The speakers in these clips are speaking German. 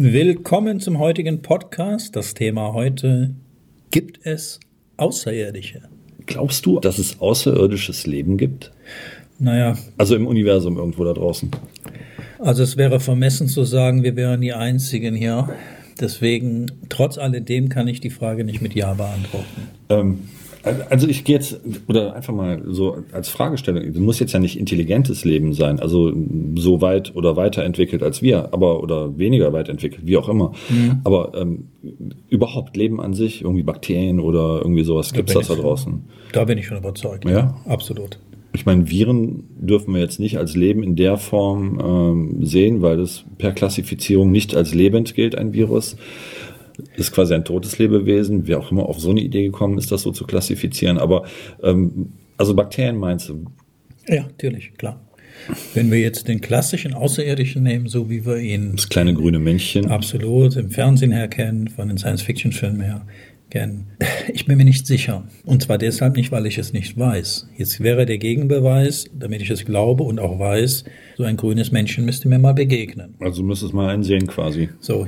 Willkommen zum heutigen Podcast. Das Thema heute, gibt es Außerirdische? Glaubst du, dass es außerirdisches Leben gibt? Naja. Also im Universum irgendwo da draußen. Also es wäre vermessen zu sagen, wir wären die Einzigen hier. Deswegen, trotz alledem, kann ich die Frage nicht mit Ja beantworten. Ähm, also ich gehe jetzt, oder einfach mal so als Fragestellung, es muss jetzt ja nicht intelligentes Leben sein, also so weit oder weiterentwickelt als wir, aber oder weniger weit entwickelt, wie auch immer. Mhm. Aber ähm, überhaupt Leben an sich, irgendwie Bakterien oder irgendwie sowas, gibt es das da draußen? Da bin ich schon überzeugt. Ja? Absolut. Ich meine, Viren dürfen wir jetzt nicht als Leben in der Form ähm, sehen, weil das per Klassifizierung nicht als lebend gilt, ein Virus ist quasi ein totes Lebewesen, wer auch immer auf so eine Idee gekommen ist, das so zu klassifizieren. Aber ähm, also Bakterien meinst du? Ja, natürlich, klar. Wenn wir jetzt den klassischen Außerirdischen nehmen, so wie wir ihn. Das kleine grüne Männchen. Absolut, im Fernsehen her kennen, von den Science-Fiction-Filmen her kennen. Ich bin mir nicht sicher. Und zwar deshalb nicht, weil ich es nicht weiß. Jetzt wäre der Gegenbeweis, damit ich es glaube und auch weiß, so ein grünes Männchen müsste mir mal begegnen. Also müsstest mal einen sehen quasi. So,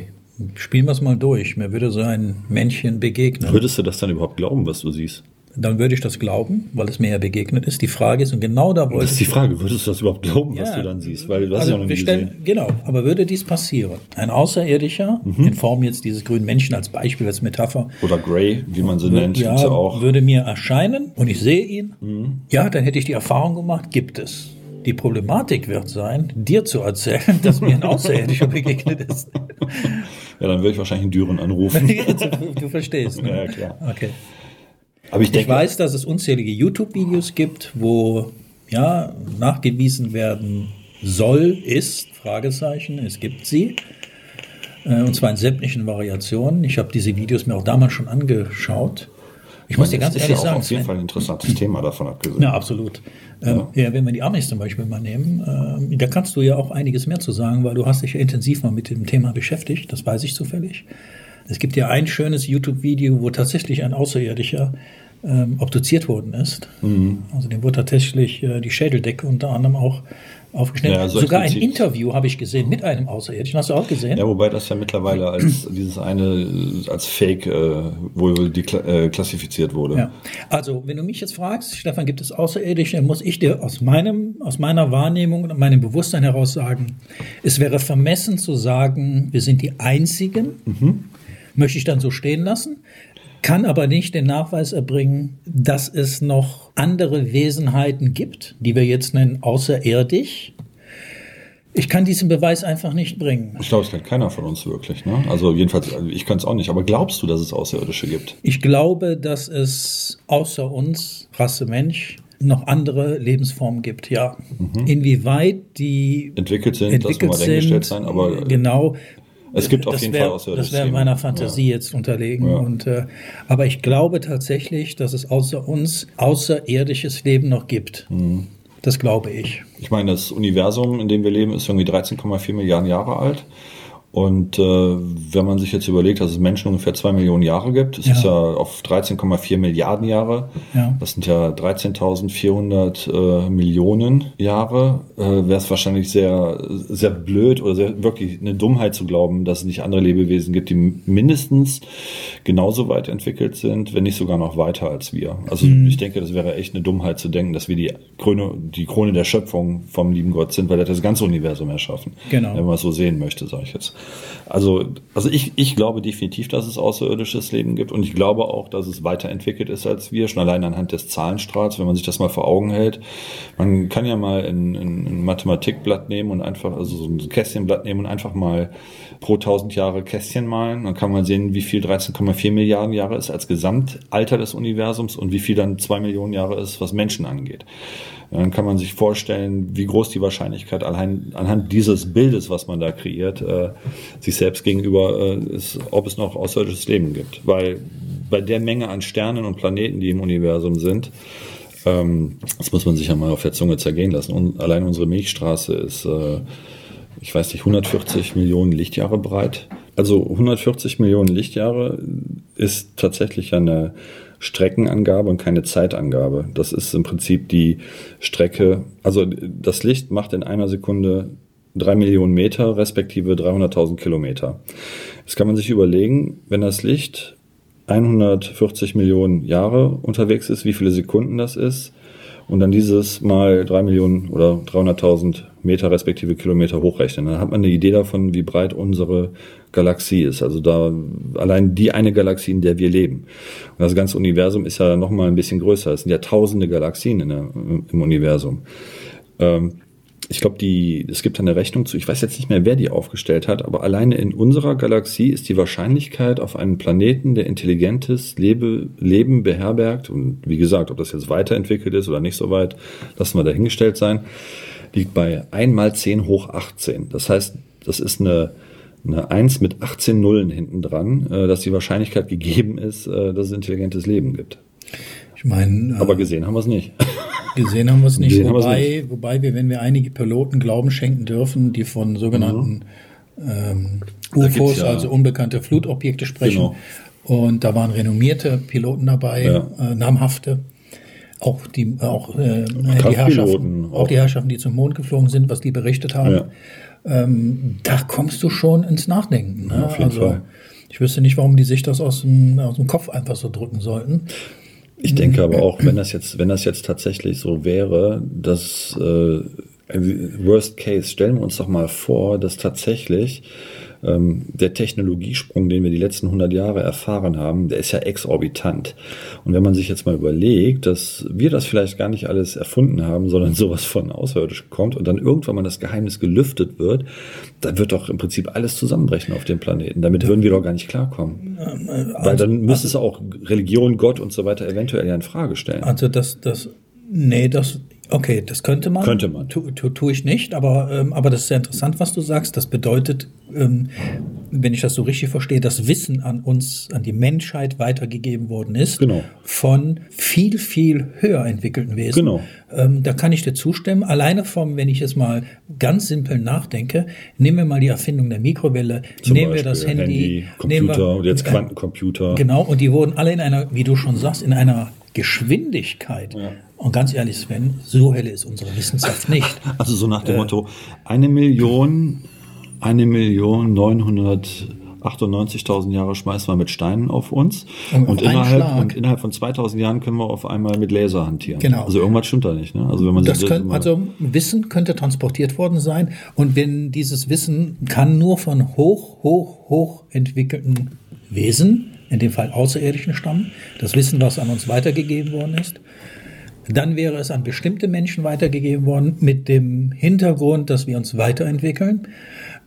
Spielen wir es mal durch. Mir würde so ein Männchen begegnen. Würdest du das dann überhaupt glauben, was du siehst? Dann würde ich das glauben, weil es mir ja begegnet ist. Die Frage ist, und genau da wollte Das ist die Frage, würdest du das überhaupt glauben, was ja, du dann siehst? Weil du hast also ja noch nie stellen, gesehen. Genau, aber würde dies passieren? Ein Außerirdischer, mhm. in Form jetzt dieses grünen Menschen als Beispiel, als Metapher. Oder Grey, wie man sie nennt, ja, auch. würde mir erscheinen und ich sehe ihn. Mhm. Ja, dann hätte ich die Erfahrung gemacht, gibt es. Die Problematik wird sein, dir zu erzählen, dass mir ein Außerirdischer begegnet ist. Ja, dann würde ich wahrscheinlich einen Düren anrufen. du, du verstehst. Ne? Ja, klar. Okay. Aber ich, denke, ich weiß, dass es unzählige YouTube-Videos gibt, wo ja nachgewiesen werden soll, ist, Fragezeichen, es gibt sie. Äh, und zwar in sämtlichen Variationen. Ich habe diese Videos mir auch damals schon angeschaut. Ich muss dir ganz ehrlich sagen. Das ist auf jeden Fall ein interessantes Thema davon abgesehen. Ja, absolut. Ähm, ja. ja. wenn wir die Amis zum Beispiel mal nehmen, äh, da kannst du ja auch einiges mehr zu sagen, weil du hast dich ja intensiv mal mit dem Thema beschäftigt. Das weiß ich zufällig. Es gibt ja ein schönes YouTube-Video, wo tatsächlich ein Außerirdischer ähm, obduziert worden ist. Mhm. Also dem wurde tatsächlich äh, die Schädeldecke unter anderem auch aufgeschnitten. Ja, Sogar ein Interview habe ich gesehen mit einem Außerirdischen. Hast du auch gesehen? Ja, wobei das ja mittlerweile als dieses eine als Fake äh, wohl die, äh, klassifiziert wurde. Ja. Also, wenn du mich jetzt fragst, Stefan, gibt es Außerirdische, muss ich dir aus meinem aus meiner Wahrnehmung und meinem Bewusstsein heraus sagen, es wäre vermessen zu sagen, wir sind die einzigen. Mhm. Möchte ich dann so stehen lassen kann aber nicht den Nachweis erbringen, dass es noch andere Wesenheiten gibt, die wir jetzt nennen außerirdisch. Ich kann diesen Beweis einfach nicht bringen. Ich glaube, es kann keiner von uns wirklich. Ne? Also jedenfalls, ich kann es auch nicht. Aber glaubst du, dass es Außerirdische gibt? Ich glaube, dass es außer uns, Rasse Mensch, noch andere Lebensformen gibt, ja. Mhm. Inwieweit die entwickelt sind, entwickelt das muss mal sein, aber genau, es gibt auf jeden wär, Fall außerirdische. Das wäre meiner Fantasie ja. jetzt unterlegen. Ja. Und, äh, aber ich glaube tatsächlich, dass es außer uns außerirdisches Leben noch gibt. Mhm. Das glaube ich. Ich meine, das Universum, in dem wir leben, ist irgendwie 13,4 Milliarden Jahre alt. Und äh, wenn man sich jetzt überlegt, dass es Menschen ungefähr zwei Millionen Jahre gibt, es ja. ist ja auf 13,4 Milliarden Jahre. Ja. Das sind ja 13.400 äh, Millionen Jahre. Äh, Wäre es wahrscheinlich sehr, sehr blöd oder sehr, wirklich eine Dummheit zu glauben, dass es nicht andere Lebewesen gibt, die mindestens genauso weit entwickelt sind, wenn nicht sogar noch weiter als wir. Also mhm. ich denke, das wäre echt eine Dummheit zu denken, dass wir die Krone, die Krone der Schöpfung vom lieben Gott sind, weil er das ganze Universum erschaffen. Genau. Wenn man es so sehen möchte, sage ich jetzt. Also, also ich, ich glaube definitiv, dass es außerirdisches Leben gibt und ich glaube auch, dass es weiterentwickelt ist als wir, schon allein anhand des Zahlenstrahls, wenn man sich das mal vor Augen hält. Man kann ja mal ein, ein, Mathematikblatt nehmen und einfach, also so ein Kästchenblatt nehmen und einfach mal pro 1000 Jahre Kästchen malen. Dann kann man sehen, wie viel 13,4 Milliarden Jahre ist als Gesamtalter des Universums und wie viel dann zwei Millionen Jahre ist, was Menschen angeht. Dann kann man sich vorstellen, wie groß die Wahrscheinlichkeit allein anhand dieses Bildes, was man da kreiert, äh, sich selbst gegenüber äh, ist, ob es noch außerirdisches Leben gibt. Weil bei der Menge an Sternen und Planeten, die im Universum sind, ähm, das muss man sich ja mal auf der Zunge zergehen lassen. Und allein unsere Milchstraße ist, äh, ich weiß nicht, 140 Millionen Lichtjahre breit. Also 140 Millionen Lichtjahre ist tatsächlich eine Streckenangabe und keine Zeitangabe. Das ist im Prinzip die Strecke, also das Licht macht in einer Sekunde drei Millionen Meter respektive 300.000 Kilometer. Jetzt kann man sich überlegen, wenn das Licht 140 Millionen Jahre unterwegs ist, wie viele Sekunden das ist und dann dieses mal drei Millionen oder 300.000 Meter respektive Kilometer hochrechnen. Dann hat man eine Idee davon, wie breit unsere Galaxie ist. Also da allein die eine Galaxie, in der wir leben. Und das ganze Universum ist ja noch mal ein bisschen größer. Es sind ja tausende Galaxien der, im Universum. Ähm, ich glaube, die, es gibt eine Rechnung zu, ich weiß jetzt nicht mehr, wer die aufgestellt hat, aber alleine in unserer Galaxie ist die Wahrscheinlichkeit auf einen Planeten, der intelligentes Lebe, Leben beherbergt, und wie gesagt, ob das jetzt weiterentwickelt ist oder nicht so weit, lassen wir dahingestellt sein, liegt bei 1 mal 10 hoch 18. Das heißt, das ist eine, eine 1 mit 18 Nullen hinten dran, äh, dass die Wahrscheinlichkeit gegeben ist, äh, dass es intelligentes Leben gibt. Ich meine. Aber gesehen haben wir es nicht. Gesehen haben wir es nicht. Wobei, nicht. wobei wir, wenn wir einige Piloten Glauben schenken dürfen, die von sogenannten mhm. ähm, UFOs, ja also unbekannte Flutobjekte sprechen. Genau. Und da waren renommierte Piloten dabei, ja. äh, namhafte. Auch die, auch, äh, die Herrschaften, auch. auch. die Herrschaften, die zum Mond geflogen sind, was die berichtet haben. Ja. Ähm, da kommst du schon ins Nachdenken. Ne? also, Fall. Ich wüsste nicht, warum die sich das aus dem, aus dem Kopf einfach so drücken sollten. Ich denke aber auch, wenn das jetzt, wenn das jetzt tatsächlich so wäre, dass äh, Worst Case, stellen wir uns doch mal vor, dass tatsächlich ähm, der Technologiesprung, den wir die letzten 100 Jahre erfahren haben, der ist ja exorbitant. Und wenn man sich jetzt mal überlegt, dass wir das vielleicht gar nicht alles erfunden haben, sondern sowas von Außerirdisch kommt und dann irgendwann mal das Geheimnis gelüftet wird, dann wird doch im Prinzip alles zusammenbrechen auf dem Planeten. Damit würden wir doch gar nicht klarkommen. Also, Weil dann müsste es auch Religion, Gott und so weiter eventuell ja in Frage stellen. Also das, das, nee, das, Okay, das könnte man. Könnte man. Tu, tu, tue ich nicht, aber, ähm, aber das ist sehr interessant, was du sagst. Das bedeutet, ähm, wenn ich das so richtig verstehe, dass Wissen an uns, an die Menschheit weitergegeben worden ist. Genau. Von viel, viel höher entwickelten Wesen. Genau. Ähm, da kann ich dir zustimmen. Alleine vom, wenn ich es mal ganz simpel nachdenke, nehmen wir mal die Erfindung der Mikrowelle, Zum nehmen Beispiel wir das Handy, Handy Computer wir, und jetzt Quantencomputer. Genau, und die wurden alle in einer, wie du schon sagst, in einer Geschwindigkeit. Ja. Und ganz ehrlich, Sven, so helle ist unsere Wissenschaft nicht. Also so nach dem äh, Motto, eine Million, eine Million neunhundert 98.000 Jahre schmeißen wir mit Steinen auf uns und, und innerhalb, und innerhalb von 2000 Jahren können wir auf einmal mit Laser hantieren. Genau. Also irgendwas stimmt da nicht. Ne? Also wenn man das können, also Wissen könnte transportiert worden sein und wenn dieses Wissen kann nur von hoch, hoch, hoch entwickelten Wesen, in dem Fall Außerirdischen stammen, das Wissen, was an uns weitergegeben worden ist, dann wäre es an bestimmte Menschen weitergegeben worden mit dem Hintergrund, dass wir uns weiterentwickeln.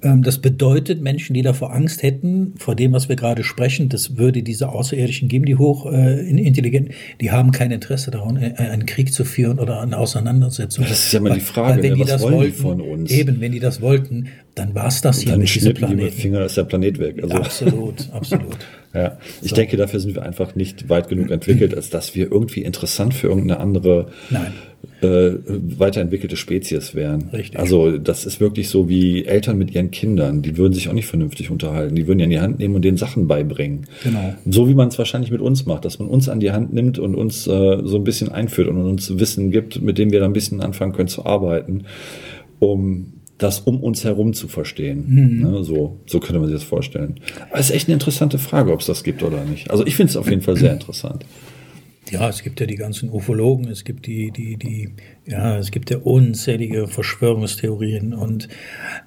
Ähm, das bedeutet, Menschen, die davor Angst hätten, vor dem, was wir gerade sprechen, das würde diese Außerirdischen geben, die hoch äh, intelligent, die haben kein Interesse daran, äh, einen Krieg zu führen oder eine Auseinandersetzung. Das ist ja mal die Frage, weil, wenn ne, die das wollten, von uns? Eben, wenn die das wollten, dann war es das hier dann mit diesem Planeten. Die mit Finger ist der Planet weg. Also. Absolut, absolut. ja, ich so. denke, dafür sind wir einfach nicht weit genug entwickelt, als dass wir irgendwie interessant für irgendeine andere Nein äh, weiterentwickelte Spezies wären. Richtig. Also das ist wirklich so wie Eltern mit ihren Kindern. Die würden sich auch nicht vernünftig unterhalten. Die würden ja in die Hand nehmen und den Sachen beibringen. Genau. So wie man es wahrscheinlich mit uns macht, dass man uns an die Hand nimmt und uns äh, so ein bisschen einführt und uns Wissen gibt, mit dem wir dann ein bisschen anfangen können zu arbeiten, um das um uns herum zu verstehen. Mhm. Ne, so, so könnte man sich das vorstellen. Aber es ist echt eine interessante Frage, ob es das gibt oder nicht. Also ich finde es auf jeden Fall sehr interessant. Ja, es gibt ja die ganzen Ufologen, es gibt die, die, die, ja, es gibt ja unzählige Verschwörungstheorien und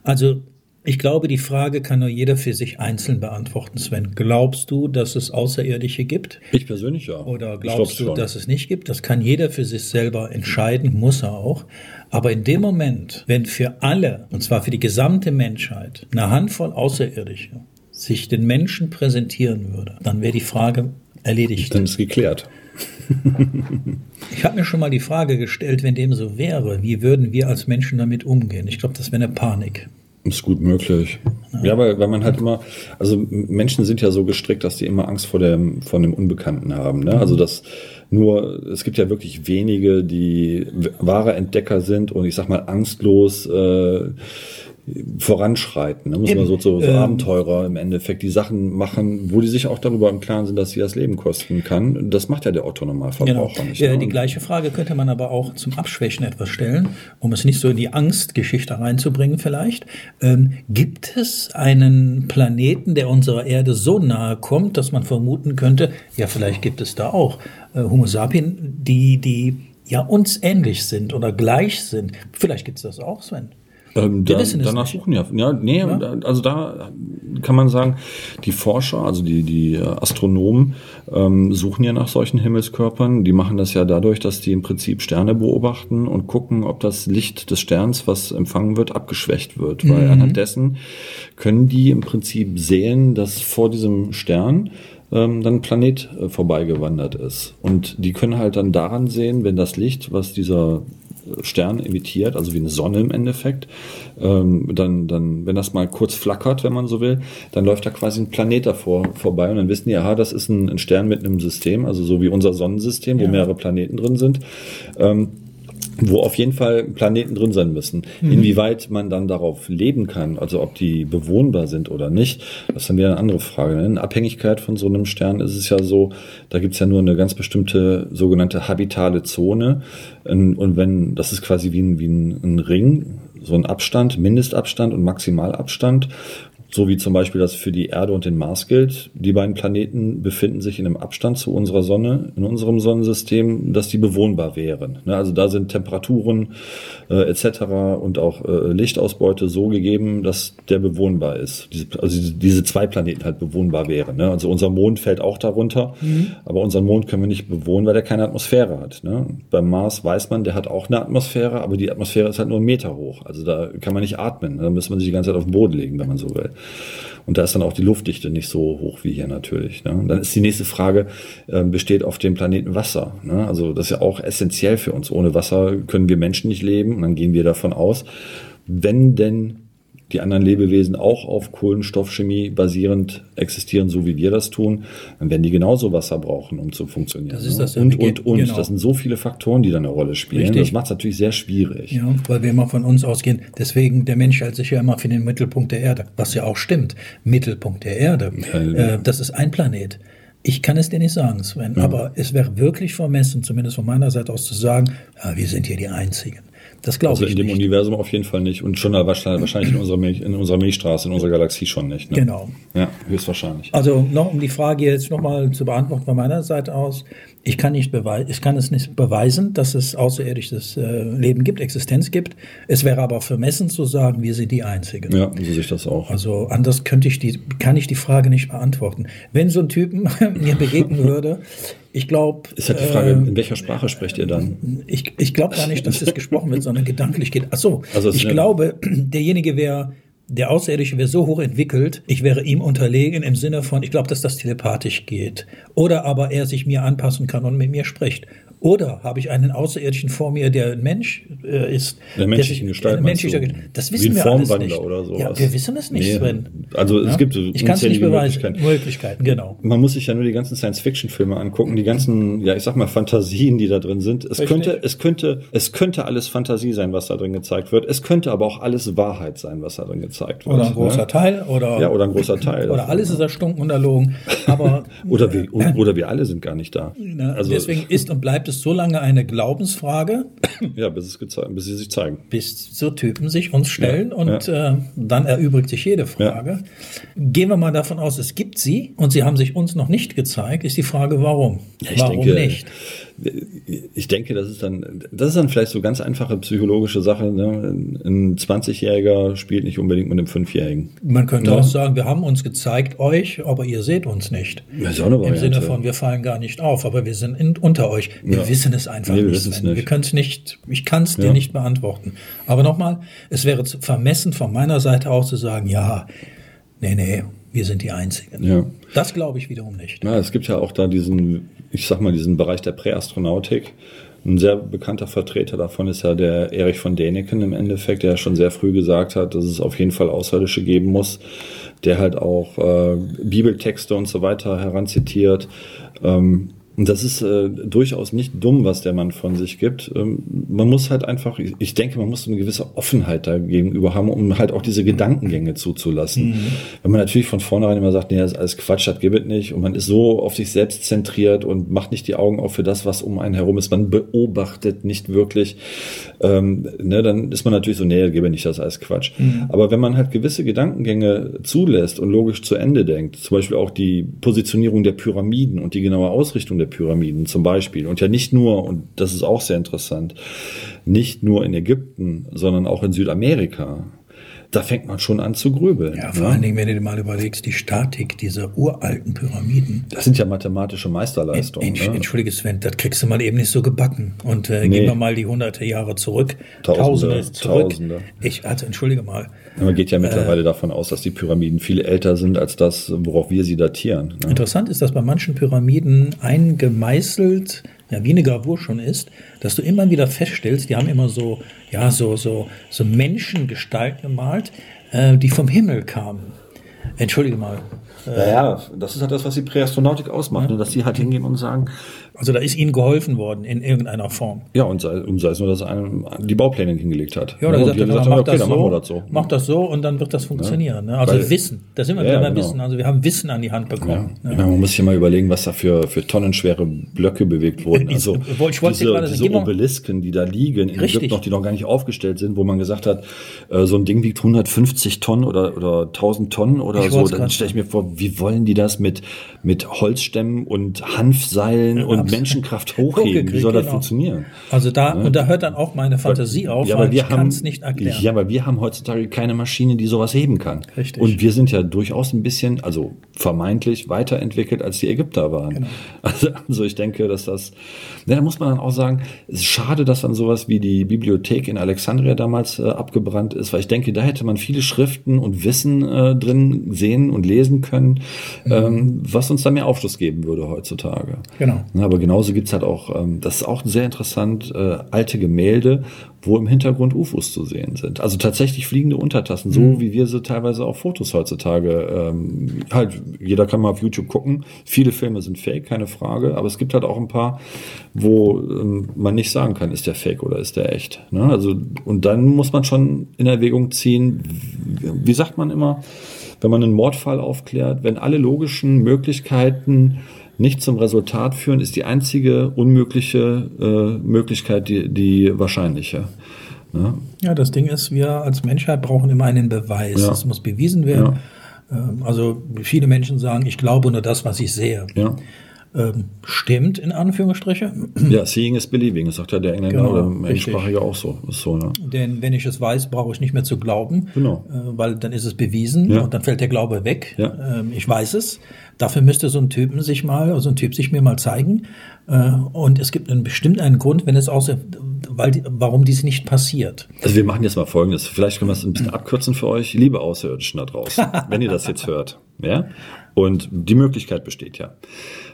also ich glaube, die Frage kann nur jeder für sich einzeln beantworten. Sven, glaubst du, dass es Außerirdische gibt? Ich persönlich ja. Oder glaubst du, dass es nicht gibt? Das kann jeder für sich selber entscheiden, muss er auch. Aber in dem Moment, wenn für alle, und zwar für die gesamte Menschheit, eine Handvoll Außerirdische sich den Menschen präsentieren würde, dann wäre die Frage erledigt. Dann ist geklärt. Ich habe mir schon mal die Frage gestellt, wenn dem so wäre, wie würden wir als Menschen damit umgehen? Ich glaube, das wäre eine Panik. Ist gut möglich. Ja, ja weil, weil man halt immer, also Menschen sind ja so gestrickt, dass die immer Angst vor dem, vor dem Unbekannten haben. Ne? Also das, Nur es gibt ja wirklich wenige, die wahre Entdecker sind und ich sag mal angstlos äh, voranschreiten. Da muss man so, so, so ähm, Abenteurer im Endeffekt die Sachen machen, wo die sich auch darüber im Klaren sind, dass sie das Leben kosten kann. Das macht ja der Otto-Normalverbraucher genau. nicht. Ne? die gleiche Frage könnte man aber auch zum Abschwächen etwas stellen, um es nicht so in die Angstgeschichte reinzubringen vielleicht. Ähm, gibt es einen Planeten, der unserer Erde so nahe kommt, dass man vermuten könnte, ja, vielleicht gibt es da auch äh, Homo sapien, die, die ja uns ähnlich sind oder gleich sind. Vielleicht gibt es das auch, Sven. Ähm, da, danach suchen ja. ja, nee, ja? also da kann man sagen, die Forscher, also die, die Astronomen, ähm, suchen ja nach solchen Himmelskörpern. Die machen das ja dadurch, dass die im Prinzip Sterne beobachten und gucken, ob das Licht des Sterns, was empfangen wird, abgeschwächt wird. Mhm. Weil anhand dessen können die im Prinzip sehen, dass vor diesem Stern ähm, dann ein Planet äh, vorbeigewandert ist. Und die können halt dann daran sehen, wenn das Licht, was dieser Stern emittiert, also wie eine Sonne im Endeffekt. Ähm, dann, dann, wenn das mal kurz flackert, wenn man so will, dann läuft da quasi ein Planet davor vorbei und dann wissen die, aha, das ist ein, ein Stern mit einem System, also so wie unser Sonnensystem, ja. wo mehrere Planeten drin sind. Ähm, wo auf jeden Fall Planeten drin sein müssen. Mhm. Inwieweit man dann darauf leben kann, also ob die bewohnbar sind oder nicht, das ist dann wieder eine andere Frage. In Abhängigkeit von so einem Stern ist es ja so, da gibt's ja nur eine ganz bestimmte sogenannte habitale Zone. Und wenn, das ist quasi wie ein, wie ein Ring, so ein Abstand, Mindestabstand und Maximalabstand. So wie zum Beispiel das für die Erde und den Mars gilt. Die beiden Planeten befinden sich in einem Abstand zu unserer Sonne, in unserem Sonnensystem, dass die bewohnbar wären. Ne, also da sind Temperaturen äh, etc. und auch äh, Lichtausbeute so gegeben, dass der bewohnbar ist. Diese, also diese zwei Planeten halt bewohnbar wären. Ne? Also unser Mond fällt auch darunter, mhm. aber unseren Mond können wir nicht bewohnen, weil der keine Atmosphäre hat. Ne? Beim Mars weiß man, der hat auch eine Atmosphäre, aber die Atmosphäre ist halt nur einen Meter hoch. Also da kann man nicht atmen. Da müsste man sich die ganze Zeit auf den Boden legen, wenn man so will. Und da ist dann auch die Luftdichte nicht so hoch wie hier natürlich. Ne? Dann ist die nächste Frage, äh, besteht auf dem Planeten Wasser? Ne? Also das ist ja auch essentiell für uns. Ohne Wasser können wir Menschen nicht leben. Und dann gehen wir davon aus, wenn denn die anderen Lebewesen auch auf Kohlenstoffchemie basierend existieren, so wie wir das tun, dann werden die genauso Wasser brauchen, um zu funktionieren. Das ist ne? das und, und, und. Genau. Das sind so viele Faktoren, die da eine Rolle spielen. Richtig. Das macht es natürlich sehr schwierig. Ja, weil wir immer von uns ausgehen. Deswegen, der Mensch hält sich ja immer für den Mittelpunkt der Erde, was ja auch stimmt. Mittelpunkt der Erde. Ja, äh, das ist ein Planet. Ich kann es dir nicht sagen, Sven, ja. aber es wäre wirklich vermessen, zumindest von meiner Seite aus zu sagen, ja, wir sind hier die Einzigen. Das glaube also ich. Also in dem nicht. Universum auf jeden Fall nicht. Und schon wahrscheinlich in unserer, Milch, in unserer Milchstraße, in unserer Galaxie schon nicht. Ne? Genau. Ja, höchstwahrscheinlich. Also noch um die Frage jetzt nochmal zu beantworten von meiner Seite aus. Ich kann, nicht beweisen, ich kann es nicht beweisen, dass es außerirdisches äh, Leben gibt, Existenz gibt. Es wäre aber vermessen zu sagen, wir sind die Einzigen. Ja, so sehe ich das auch. Also anders könnte ich die, kann ich die Frage nicht beantworten. Wenn so ein Typen mir begegnen würde, ich glaube. Ist halt die Frage, äh, in welcher Sprache sprecht ihr dann? Ich, ich glaube gar nicht, dass das gesprochen wird, sondern gedanklich geht. Ach so, also ich glaube, derjenige wäre der Außerirdische wäre so hoch entwickelt, ich wäre ihm unterlegen im Sinne von, ich glaube, dass das telepathisch geht. Oder aber er sich mir anpassen kann und mit mir spricht. Oder habe ich einen Außerirdischen vor mir, der ein Mensch äh, ist? Der menschlichen Gestalt. Menschlicher, das wissen wir alles nicht. Oder sowas. Ja, wir wissen es nicht, nee. Sven. Also es ja? gibt so ich es nicht beweisen. Möglichkeiten. Möglichkeiten, genau. Man muss sich ja nur die ganzen Science-Fiction-Filme angucken, die ganzen, ja, ich sag mal Fantasien, die da drin sind. Es Richtig. könnte, es könnte, es könnte alles Fantasie sein, was da drin gezeigt wird. Es könnte aber auch alles Wahrheit sein, was da drin gezeigt wird. Oder ein großer ja? Teil, oder ja, oder ein großer Teil. oder alles ist erstunken und erlogen. Aber oder wir, oder wir alle sind gar nicht da. Also deswegen ist und bleibt es so lange eine Glaubensfrage. Ja, bis, bis sie sich zeigen. Bis so Typen sich uns stellen ja, und ja. Äh, dann erübrigt sich jede Frage. Ja. Gehen wir mal davon aus, es gibt sie und sie haben sich uns noch nicht gezeigt, ist die Frage, warum? warum denke, nicht? Ich denke, das ist dann, das ist dann vielleicht so ganz einfache psychologische Sache. Ne? Ein 20-Jähriger spielt nicht unbedingt mit einem 5-Jährigen. Man könnte ja. auch sagen, wir haben uns gezeigt euch, aber ihr seht uns nicht. Das ist auch eine Im Sinne von, wir fallen gar nicht auf, aber wir sind in, unter euch. Wir ja. wissen es einfach nee, wir nicht, nicht. Wir können es nicht, ich kann es dir nicht beantworten. Aber nochmal, es wäre vermessen von meiner Seite aus zu sagen, ja, nee, nee, wir sind die Einzigen. Ja. Das glaube ich wiederum nicht. Ja, es gibt ja auch da diesen ich sag mal, diesen Bereich der Präastronautik. Ein sehr bekannter Vertreter davon ist ja der Erich von Däniken im Endeffekt, der schon sehr früh gesagt hat, dass es auf jeden Fall Außerirdische geben muss, der halt auch äh, Bibeltexte und so weiter heranzitiert. Ähm, das ist äh, durchaus nicht dumm, was der Mann von sich gibt. Ähm, man muss halt einfach, ich denke, man muss eine gewisse Offenheit dagegenüber haben, um halt auch diese Gedankengänge zuzulassen. Mhm. Wenn man natürlich von vornherein immer sagt, nee, das ist alles Quatsch, das gibt es nicht, und man ist so auf sich selbst zentriert und macht nicht die Augen auf für das, was um einen herum ist, man beobachtet nicht wirklich, ähm, ne, dann ist man natürlich so, nee, gebe nicht das alles Quatsch. Mhm. Aber wenn man halt gewisse Gedankengänge zulässt und logisch zu Ende denkt, zum Beispiel auch die Positionierung der Pyramiden und die genaue Ausrichtung der der Pyramiden zum Beispiel. Und ja nicht nur, und das ist auch sehr interessant, nicht nur in Ägypten, sondern auch in Südamerika da fängt man schon an zu grübeln. Ja, vor ne? allen Dingen, wenn du dir mal überlegst, die Statik dieser uralten Pyramiden. Das sind ja mathematische Meisterleistungen. Ent, ent, ne? Entschuldige Sven, das kriegst du mal eben nicht so gebacken. Und äh, nee. gehen wir mal die hunderte Jahre zurück. Tausende, Tausende zurück. Tausende. Ich, also entschuldige mal. Man geht ja mittlerweile äh, davon aus, dass die Pyramiden viel älter sind als das, worauf wir sie datieren. Ne? Interessant ist, dass bei manchen Pyramiden eingemeißelt ja, wie eine Gravur schon ist, dass du immer wieder feststellst, die haben immer so, ja, so, so, so Menschengestalten gemalt, äh, die vom Himmel kamen. Entschuldige mal. Naja, das ist halt das, was die Präastronautik ausmacht, ja. ne? dass sie halt hingehen und sagen. Also da ist ihnen geholfen worden in irgendeiner Form. Ja, und sei, und sei es nur, dass einer die Baupläne hingelegt hat. Ja, oder ja, gesagt, gesagt, mach, okay, das so, das so. mach das so und dann wird das funktionieren. Ja. Ne? Also Weil, Wissen, da sind wir ja, wieder beim genau. Wissen. Also wir haben Wissen an die Hand bekommen. Ja. Ja. man muss sich mal überlegen, was da für, für tonnenschwere Blöcke bewegt wurden. Also ich wollte diese, gerade diese Obelisken, die da liegen, in Ägypten noch, die noch gar nicht aufgestellt sind, wo man gesagt hat, äh, so ein Ding wiegt 150 Tonnen oder, oder 1000 Tonnen oder ich so. Dann stelle ich mir vor, wie wollen die das mit, mit Holzstämmen und Hanfseilen ja, und Menschenkraft hochheben? Wie soll das genau. funktionieren? Also da, ja. und da hört dann auch meine Fantasie auf, ja, weil ich kann es nicht erklären. Ja, aber wir haben heutzutage keine Maschine, die sowas heben kann. Richtig. Und wir sind ja durchaus ein bisschen, also vermeintlich weiterentwickelt, als die Ägypter waren. Genau. Also, also ich denke, dass das, ne, da muss man dann auch sagen, es ist schade, dass dann sowas wie die Bibliothek in Alexandria damals äh, abgebrannt ist, weil ich denke, da hätte man viele Schriften und Wissen äh, drin sehen und lesen können, mhm. ähm, was uns da mehr Aufschluss geben würde heutzutage. Genau. aber genauso gibt's halt auch, ähm, das ist auch sehr interessant, äh, alte Gemälde, wo im Hintergrund UFOs zu sehen sind. Also tatsächlich fliegende Untertassen, so mhm. wie wir sie teilweise auf Fotos heutzutage ähm, halt, jeder kann mal auf YouTube gucken. Viele Filme sind fake, keine Frage, aber es gibt halt auch ein paar, wo ähm, man nicht sagen kann, ist der fake oder ist der echt. Ne? Also, und dann muss man schon in Erwägung ziehen, wie sagt man immer, wenn man einen Mordfall aufklärt, wenn alle logischen Möglichkeiten nicht zum Resultat führen, ist die einzige unmögliche äh, Möglichkeit die, die wahrscheinliche. Ja? ja, das Ding ist, wir als Menschheit brauchen immer einen Beweis. Es ja. muss bewiesen werden. Ja. Ähm, also viele Menschen sagen, ich glaube nur das, was ich sehe. Ja ähm, stimmt, in Anführungsstriche. Ja, seeing is believing, das sagt ja der Engländer genau, oder Englischsprachige auch so. Ist so ne? Denn wenn ich es weiß, brauche ich nicht mehr zu glauben, genau. äh, weil dann ist es bewiesen ja. und dann fällt der Glaube weg. Ja. Ähm, ich weiß es. Dafür müsste so ein Typen sich mal, also ein Typ sich mir mal zeigen. Äh, und es gibt einen, bestimmt einen Grund, wenn es außer, weil, warum dies nicht passiert. Also wir machen jetzt mal Folgendes. Vielleicht können wir es ein bisschen abkürzen für euch, liebe Außerirdischen da draußen, wenn ihr das jetzt hört. Ja? Und die Möglichkeit besteht ja.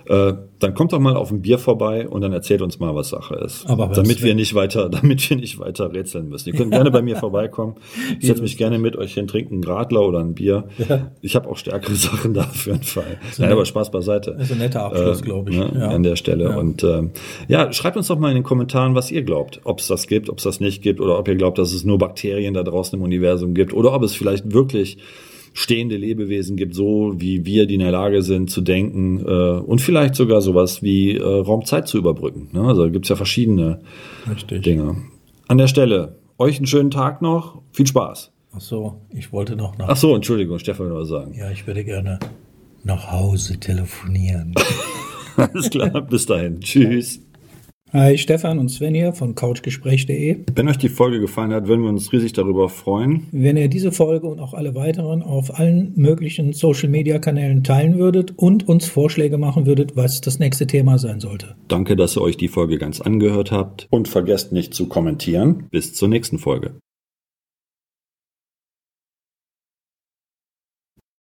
Äh, dann kommt doch mal auf ein Bier vorbei und dann erzählt uns mal, was Sache ist. Aber damit wir nicht weiter, damit wir nicht weiter rätseln müssen. Ihr könnt gerne bei mir vorbeikommen. Ich setze mich gerne mit euch hin, trinken einen Radler oder ein Bier. Ja. Ich habe auch stärkere Sachen da für einen Fall. So Nein, aber Spaß beiseite. Das ist ein netter Abschluss, äh, glaube ich. Ne, ja. An der Stelle. Ja. Und äh, ja, schreibt uns doch mal in den Kommentaren, was ihr glaubt. Ob es das gibt, ob es das nicht gibt oder ob ihr glaubt, dass es nur Bakterien da draußen im Universum gibt oder ob es vielleicht wirklich stehende Lebewesen gibt, so wie wir, die in der Lage sind zu denken äh, und vielleicht sogar sowas wie äh, Raumzeit zu überbrücken. Ne? Also gibt's ja verschiedene Richtig. Dinge. An der Stelle, euch einen schönen Tag noch, viel Spaß. Ach so, ich wollte noch nach. Ach so, Entschuldigung, Stefan will was sagen. Ja, ich würde gerne nach Hause telefonieren. Alles klar, bis dahin. Tschüss. Hi, Stefan und Sven hier von couchgespräch.de. Wenn euch die Folge gefallen hat, würden wir uns riesig darüber freuen. Wenn ihr diese Folge und auch alle weiteren auf allen möglichen Social-Media-Kanälen teilen würdet und uns Vorschläge machen würdet, was das nächste Thema sein sollte. Danke, dass ihr euch die Folge ganz angehört habt und vergesst nicht zu kommentieren. Bis zur nächsten Folge.